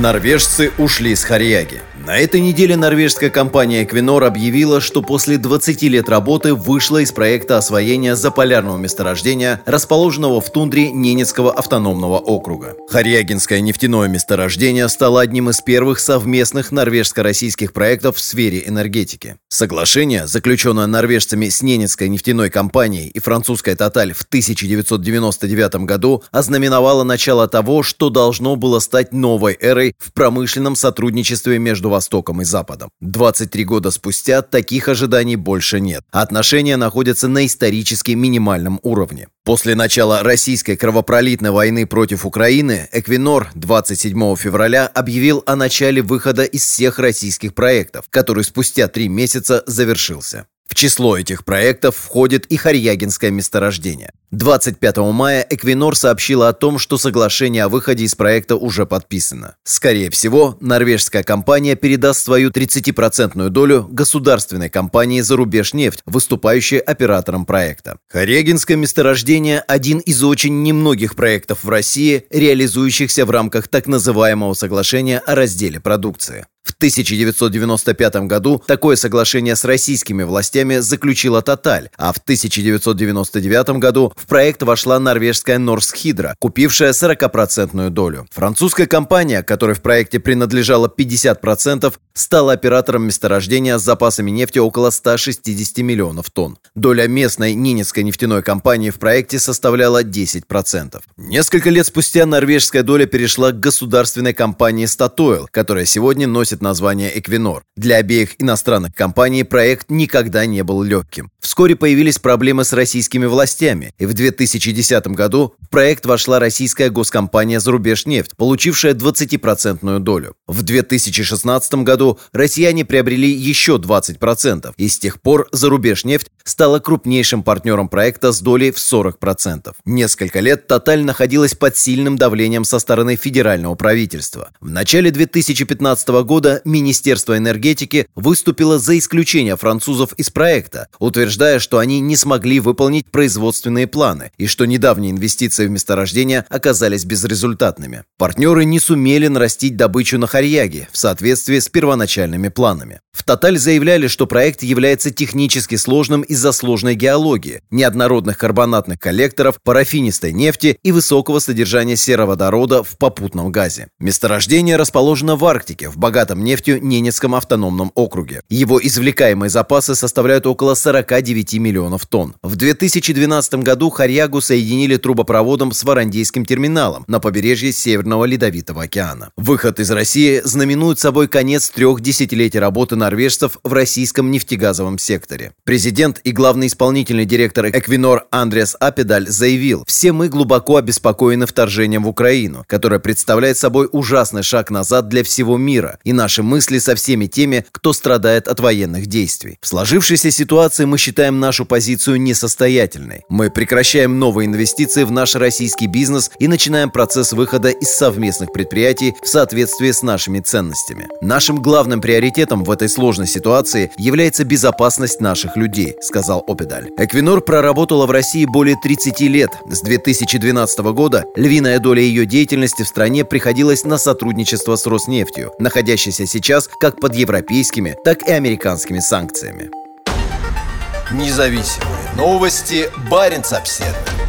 Норвежцы ушли с Харьяги. На этой неделе норвежская компания Equinor объявила, что после 20 лет работы вышла из проекта освоения заполярного месторождения, расположенного в тундре Ненецкого автономного округа. Харьягинское нефтяное месторождение стало одним из первых совместных норвежско-российских проектов в сфере энергетики. Соглашение, заключенное норвежцами с Ненецкой нефтяной компанией и французской «Тоталь» в 1999 году, ознаменовало начало того, что должно было стать новой эрой в промышленном сотрудничестве между Востоком и Западом. 23 года спустя таких ожиданий больше нет. Отношения находятся на исторически минимальном уровне. После начала российской кровопролитной войны против Украины Эквинор 27 февраля объявил о начале выхода из всех российских проектов, который спустя три месяца завершился. В число этих проектов входит и Харьягинское месторождение. 25 мая Эквинор сообщила о том, что соглашение о выходе из проекта уже подписано. Скорее всего, норвежская компания передаст свою 30% долю государственной компании «Зарубежнефть», выступающей оператором проекта. Харьягинское месторождение – один из очень немногих проектов в России, реализующихся в рамках так называемого соглашения о разделе продукции. В 1995 году такое соглашение с российскими властями заключила «Тоталь», а в 1999 году в проект вошла норвежская «Норсхидро», купившая 40-процентную долю. Французская компания, которой в проекте принадлежало 50%, стала оператором месторождения с запасами нефти около 160 миллионов тонн. Доля местной Нинецкой нефтяной компании в проекте составляла 10%. Несколько лет спустя норвежская доля перешла к государственной компании «Статойл», которая сегодня носит носит название «Эквинор». Для обеих иностранных компаний проект никогда не был легким. Вскоре появились проблемы с российскими властями, и в 2010 году в проект вошла российская госкомпания «Зарубежнефть», получившая 20% долю. В 2016 году россияне приобрели еще 20%, и с тех пор «Зарубежнефть» стала крупнейшим партнером проекта с долей в 40%. Несколько лет «Тоталь» находилась под сильным давлением со стороны федерального правительства. В начале 2015 года Министерство энергетики выступило за исключение французов из проекта, утверждая, что они не смогли выполнить производственные планы и что недавние инвестиции в месторождение оказались безрезультатными. Партнеры не сумели нарастить добычу на Харьяге в соответствии с первоначальными планами. В «Тоталь» заявляли, что проект является технически сложным из-за сложной геологии, неоднородных карбонатных коллекторов, парафинистой нефти и высокого содержания сероводорода в попутном газе. Месторождение расположено в Арктике, в богатом нефтью Ненецком автономном округе. Его извлекаемые запасы составляют около 49 миллионов тонн. В 2012 году Харьягу соединили трубопроводом с Варандейским терминалом на побережье Северного Ледовитого океана. Выход из России знаменует собой конец трех десятилетий работы норвежцев в российском нефтегазовом секторе. Президент и главный исполнительный директор Эквинор Андреас Апедаль заявил, «Все мы глубоко обеспокоены вторжением в Украину, которое представляет собой ужасный шаг назад для всего мира, и наши мысли со всеми теми, кто страдает от военных действий. В сложившейся ситуации мы считаем нашу позицию несостоятельной. Мы прекращаем новые инвестиции в наш российский бизнес и начинаем процесс выхода из совместных предприятий в соответствии с нашими ценностями. Нашим главным приоритетом в этой сложной ситуации является безопасность наших людей, сказал Опедаль. Эквинор проработала в России более 30 лет. С 2012 года львиная доля ее деятельности в стране приходилась на сотрудничество с Роснефтью, находящейся сейчас как под европейскими, так и американскими санкциями. Независимые новости. Барин обседный.